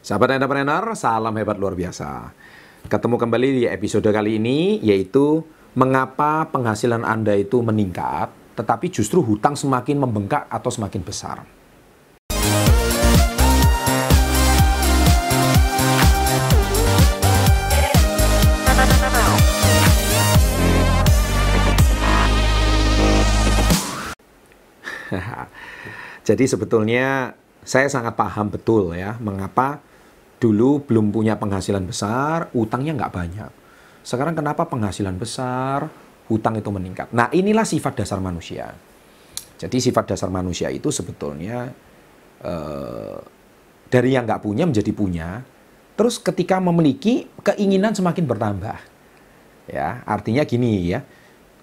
Sahabat entrepreneur, salam hebat luar biasa. Ketemu kembali di episode kali ini yaitu mengapa penghasilan Anda itu meningkat tetapi justru hutang semakin membengkak atau semakin besar. Jadi sebetulnya saya sangat paham betul ya mengapa dulu belum punya penghasilan besar, utangnya nggak banyak. Sekarang kenapa penghasilan besar, hutang itu meningkat. Nah inilah sifat dasar manusia. Jadi sifat dasar manusia itu sebetulnya eh, dari yang nggak punya menjadi punya. Terus ketika memiliki keinginan semakin bertambah. Ya, artinya gini ya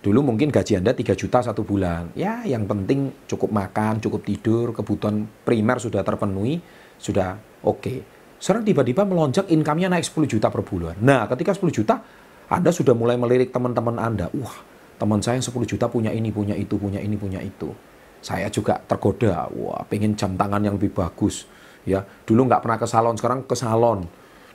Dulu mungkin gaji Anda 3 juta satu bulan. Ya, yang penting cukup makan, cukup tidur, kebutuhan primer sudah terpenuhi, sudah oke. Okay. Sekarang tiba-tiba melonjak income-nya naik 10 juta per bulan. Nah, ketika 10 juta, Anda sudah mulai melirik teman-teman Anda. Wah, teman saya yang 10 juta punya ini, punya itu, punya ini, punya itu. Saya juga tergoda. Wah, pengen jam tangan yang lebih bagus. Ya, dulu nggak pernah ke salon, sekarang ke salon.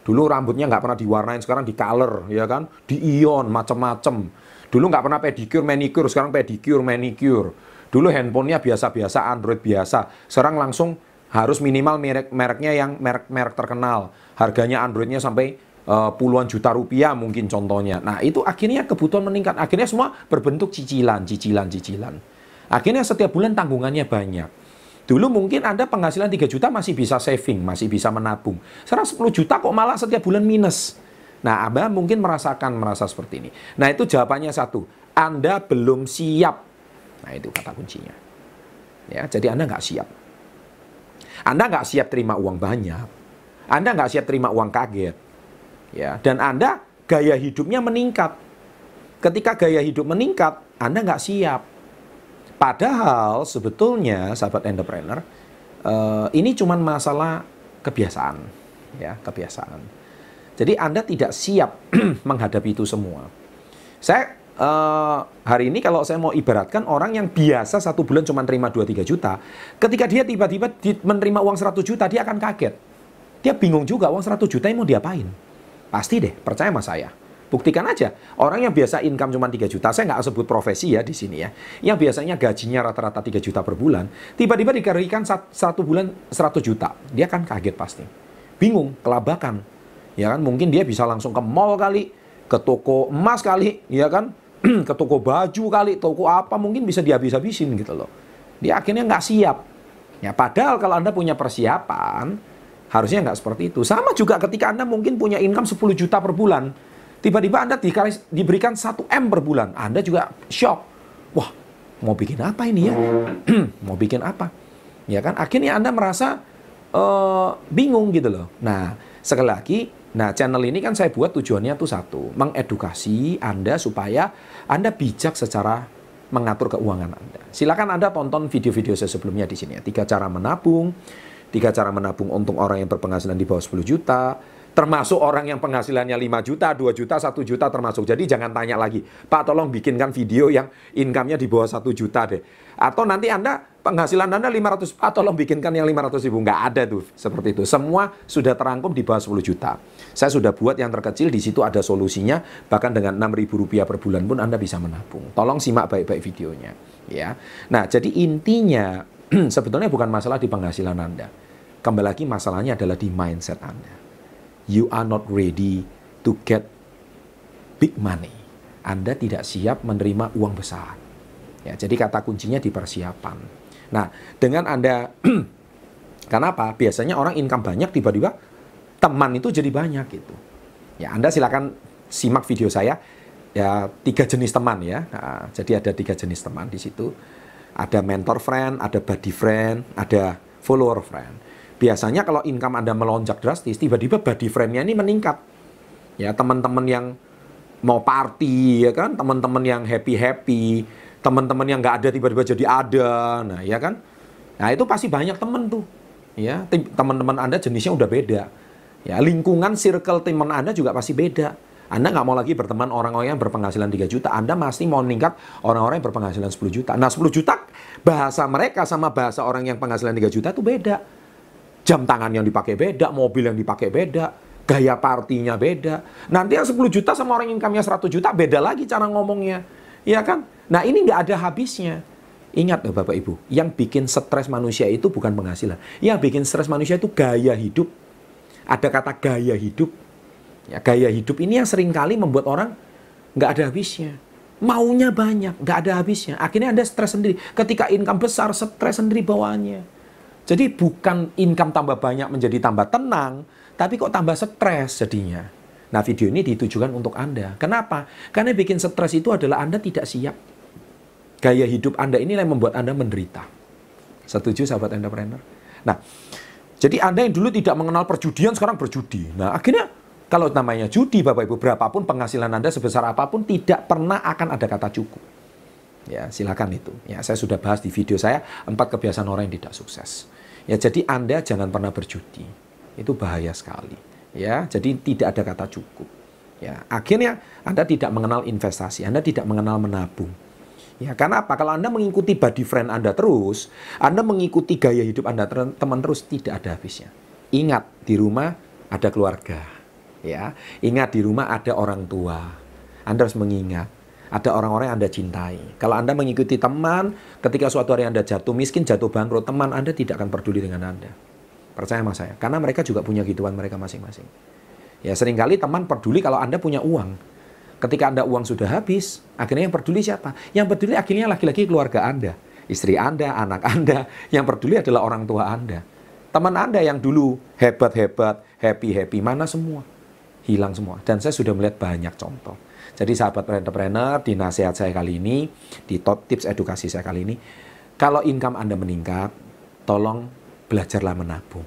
Dulu rambutnya nggak pernah diwarnain, sekarang di color, ya kan? Di ion, macam-macam Dulu nggak pernah pedicure, manicure, sekarang pedicure, manicure. Dulu handphonenya biasa-biasa, Android biasa. Sekarang langsung harus minimal merek mereknya yang merek-merek terkenal. Harganya Androidnya sampai uh, puluhan juta rupiah mungkin contohnya. Nah itu akhirnya kebutuhan meningkat. Akhirnya semua berbentuk cicilan, cicilan, cicilan. Akhirnya setiap bulan tanggungannya banyak. Dulu mungkin Anda penghasilan 3 juta masih bisa saving, masih bisa menabung. Sekarang 10 juta kok malah setiap bulan minus. Nah, Anda mungkin merasakan merasa seperti ini. Nah, itu jawabannya satu. Anda belum siap. Nah, itu kata kuncinya. Ya, jadi Anda nggak siap. Anda nggak siap terima uang banyak. Anda nggak siap terima uang kaget. Ya, dan Anda gaya hidupnya meningkat. Ketika gaya hidup meningkat, Anda nggak siap. Padahal sebetulnya, sahabat entrepreneur, uh, ini cuma masalah kebiasaan, ya kebiasaan. Jadi Anda tidak siap menghadapi itu semua. Saya uh, hari ini kalau saya mau ibaratkan orang yang biasa satu bulan cuma terima 2-3 juta, ketika dia tiba-tiba menerima uang 100 juta, dia akan kaget. Dia bingung juga uang 100 juta ini mau diapain. Pasti deh, percaya sama saya. Buktikan aja, orang yang biasa income cuma 3 juta, saya nggak sebut profesi ya di sini ya, yang biasanya gajinya rata-rata 3 juta per bulan, tiba-tiba dikarikan satu bulan 100 juta, dia akan kaget pasti. Bingung, kelabakan, ya kan mungkin dia bisa langsung ke mall kali ke toko emas kali ya kan ke toko baju kali toko apa mungkin bisa dihabis-habisin gitu loh. Dia akhirnya nggak siap. Ya padahal kalau anda punya persiapan harusnya nggak seperti itu. Sama juga ketika anda mungkin punya income 10 juta per bulan tiba-tiba anda diberikan 1 m per bulan anda juga shock. Wah mau bikin apa ini ya? Mau bikin apa? Ya kan? Akhirnya anda merasa uh, bingung gitu loh. Nah sekali lagi Nah, channel ini kan saya buat tujuannya tuh satu, mengedukasi Anda supaya Anda bijak secara mengatur keuangan Anda. Silakan Anda tonton video-video saya sebelumnya di sini ya. Tiga cara menabung, tiga cara menabung untuk orang yang berpenghasilan di bawah 10 juta, termasuk orang yang penghasilannya 5 juta, 2 juta, 1 juta termasuk. Jadi jangan tanya lagi, Pak tolong bikinkan video yang income-nya di bawah 1 juta deh. Atau nanti Anda penghasilan Anda 500, Pak tolong bikinkan yang 500 ribu. Nggak ada tuh seperti itu. Semua sudah terangkum di bawah 10 juta. Saya sudah buat yang terkecil, di situ ada solusinya. Bahkan dengan 6 ribu rupiah per bulan pun Anda bisa menabung. Tolong simak baik-baik videonya. ya. Nah, jadi intinya sebetulnya bukan masalah di penghasilan Anda. Kembali lagi masalahnya adalah di mindset Anda. You are not ready to get big money. Anda tidak siap menerima uang besar. Ya, jadi kata kuncinya di persiapan. Nah, dengan Anda Kenapa? Biasanya orang income banyak tiba-tiba teman itu jadi banyak gitu. Ya, Anda silakan simak video saya ya tiga jenis teman ya. Nah, jadi ada tiga jenis teman di situ. Ada mentor friend, ada buddy friend, ada follower friend. Biasanya kalau income Anda melonjak drastis, tiba-tiba body friend-nya ini meningkat. Ya, teman-teman yang mau party ya kan, teman-teman yang happy-happy, teman-teman yang nggak ada tiba-tiba jadi ada. Nah, ya kan? Nah, itu pasti banyak teman tuh. Ya, teman-teman Anda jenisnya udah beda. Ya, lingkungan circle teman Anda juga pasti beda. Anda nggak mau lagi berteman orang-orang yang berpenghasilan 3 juta. Anda masih mau meningkat orang-orang yang berpenghasilan 10 juta. Nah 10 juta bahasa mereka sama bahasa orang yang penghasilan 3 juta itu beda. Jam tangan yang dipakai beda, mobil yang dipakai beda, gaya partinya beda. Nanti yang 10 juta sama orang income-nya 100 juta beda lagi cara ngomongnya. Ya kan? Nah ini nggak ada habisnya. Ingat loh Bapak Ibu, yang bikin stres manusia itu bukan penghasilan. Yang bikin stres manusia itu gaya hidup. Ada kata gaya hidup. Ya, gaya hidup ini yang sering kali membuat orang nggak ada habisnya. Maunya banyak, nggak ada habisnya. Akhirnya Anda stres sendiri. Ketika income besar, stres sendiri bawaannya. Jadi bukan income tambah banyak menjadi tambah tenang, tapi kok tambah stres jadinya. Nah video ini ditujukan untuk Anda. Kenapa? Karena bikin stres itu adalah Anda tidak siap. Gaya hidup Anda ini yang membuat Anda menderita. Setuju sahabat entrepreneur? Nah, jadi Anda yang dulu tidak mengenal perjudian sekarang berjudi. Nah, akhirnya kalau namanya judi Bapak Ibu berapapun penghasilan Anda sebesar apa pun tidak pernah akan ada kata cukup. Ya, silakan itu. Ya, saya sudah bahas di video saya empat kebiasaan orang yang tidak sukses. Ya, jadi Anda jangan pernah berjudi. Itu bahaya sekali. Ya, jadi tidak ada kata cukup. Ya, akhirnya Anda tidak mengenal investasi, Anda tidak mengenal menabung. Ya, karena apa? Kalau Anda mengikuti body friend Anda terus, Anda mengikuti gaya hidup Anda teman terus tidak ada habisnya. Ingat, di rumah ada keluarga. Ya, ingat di rumah ada orang tua. Anda harus mengingat ada orang-orang yang Anda cintai. Kalau Anda mengikuti teman, ketika suatu hari Anda jatuh miskin, jatuh bangkrut, teman Anda tidak akan peduli dengan Anda. Percaya sama saya, karena mereka juga punya kehidupan mereka masing-masing. Ya, sering kali teman peduli kalau Anda punya uang. Ketika Anda uang sudah habis, akhirnya yang peduli siapa? Yang peduli akhirnya laki-laki keluarga Anda. Istri Anda, anak Anda. Yang peduli adalah orang tua Anda. Teman Anda yang dulu hebat-hebat, happy-happy, mana semua? Hilang semua. Dan saya sudah melihat banyak contoh. Jadi sahabat entrepreneur, di nasihat saya kali ini, di top tips edukasi saya kali ini, kalau income Anda meningkat, tolong belajarlah menabung.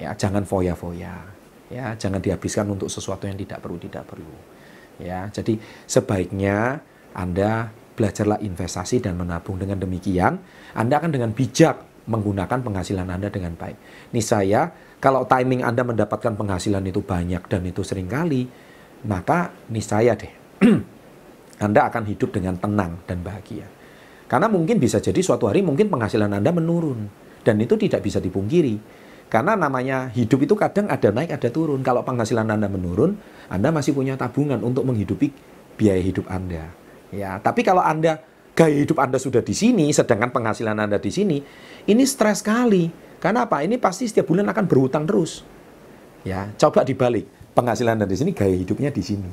Ya, jangan foya-foya. Ya, jangan dihabiskan untuk sesuatu yang tidak perlu tidak perlu. Ya, jadi sebaiknya Anda belajarlah investasi dan menabung dengan demikian, Anda akan dengan bijak menggunakan penghasilan Anda dengan baik. Ini saya, kalau timing Anda mendapatkan penghasilan itu banyak dan itu sering kali, maka saya deh, Anda akan hidup dengan tenang dan bahagia. Karena mungkin bisa jadi suatu hari mungkin penghasilan Anda menurun. Dan itu tidak bisa dipungkiri. Karena namanya hidup itu kadang ada naik, ada turun. Kalau penghasilan Anda menurun, Anda masih punya tabungan untuk menghidupi biaya hidup Anda. Ya, tapi kalau Anda gaya hidup Anda sudah di sini, sedangkan penghasilan Anda di sini, ini stres sekali. Karena apa? Ini pasti setiap bulan akan berhutang terus. Ya, coba dibalik. Penghasilan Anda di sini, gaya hidupnya di sini.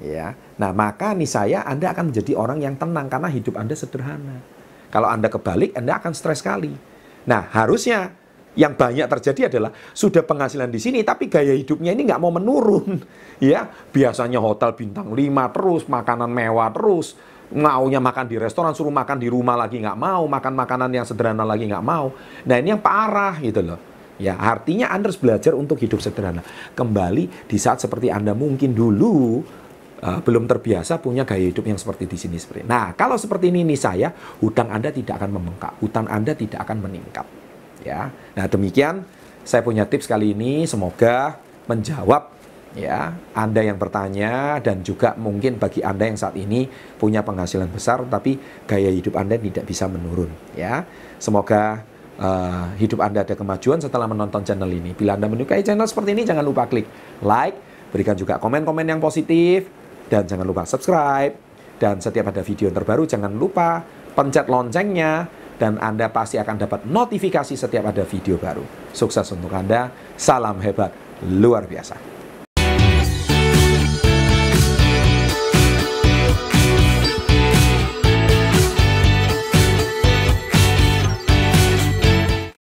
Ya. Nah, maka nih saya Anda akan menjadi orang yang tenang karena hidup Anda sederhana. Kalau Anda kebalik, Anda akan stres sekali. Nah, harusnya yang banyak terjadi adalah sudah penghasilan di sini tapi gaya hidupnya ini nggak mau menurun. Ya biasanya hotel bintang 5 terus makanan mewah terus. Maunya makan di restoran suruh makan di rumah lagi nggak mau makan makanan yang sederhana lagi nggak mau. Nah ini yang parah gitu loh. Ya artinya anda harus belajar untuk hidup sederhana. Kembali di saat seperti anda mungkin dulu uh, belum terbiasa punya gaya hidup yang seperti di sini seperti nah kalau seperti ini nih saya hutang anda tidak akan membengkak hutang anda tidak akan meningkat ya. Nah, demikian saya punya tips kali ini semoga menjawab ya Anda yang bertanya dan juga mungkin bagi Anda yang saat ini punya penghasilan besar tapi gaya hidup Anda tidak bisa menurun ya. Semoga uh, hidup Anda ada kemajuan setelah menonton channel ini. Bila Anda menyukai channel seperti ini jangan lupa klik like, berikan juga komen-komen yang positif dan jangan lupa subscribe dan setiap ada video terbaru jangan lupa pencet loncengnya dan Anda pasti akan dapat notifikasi setiap ada video baru. Sukses untuk Anda, salam hebat luar biasa.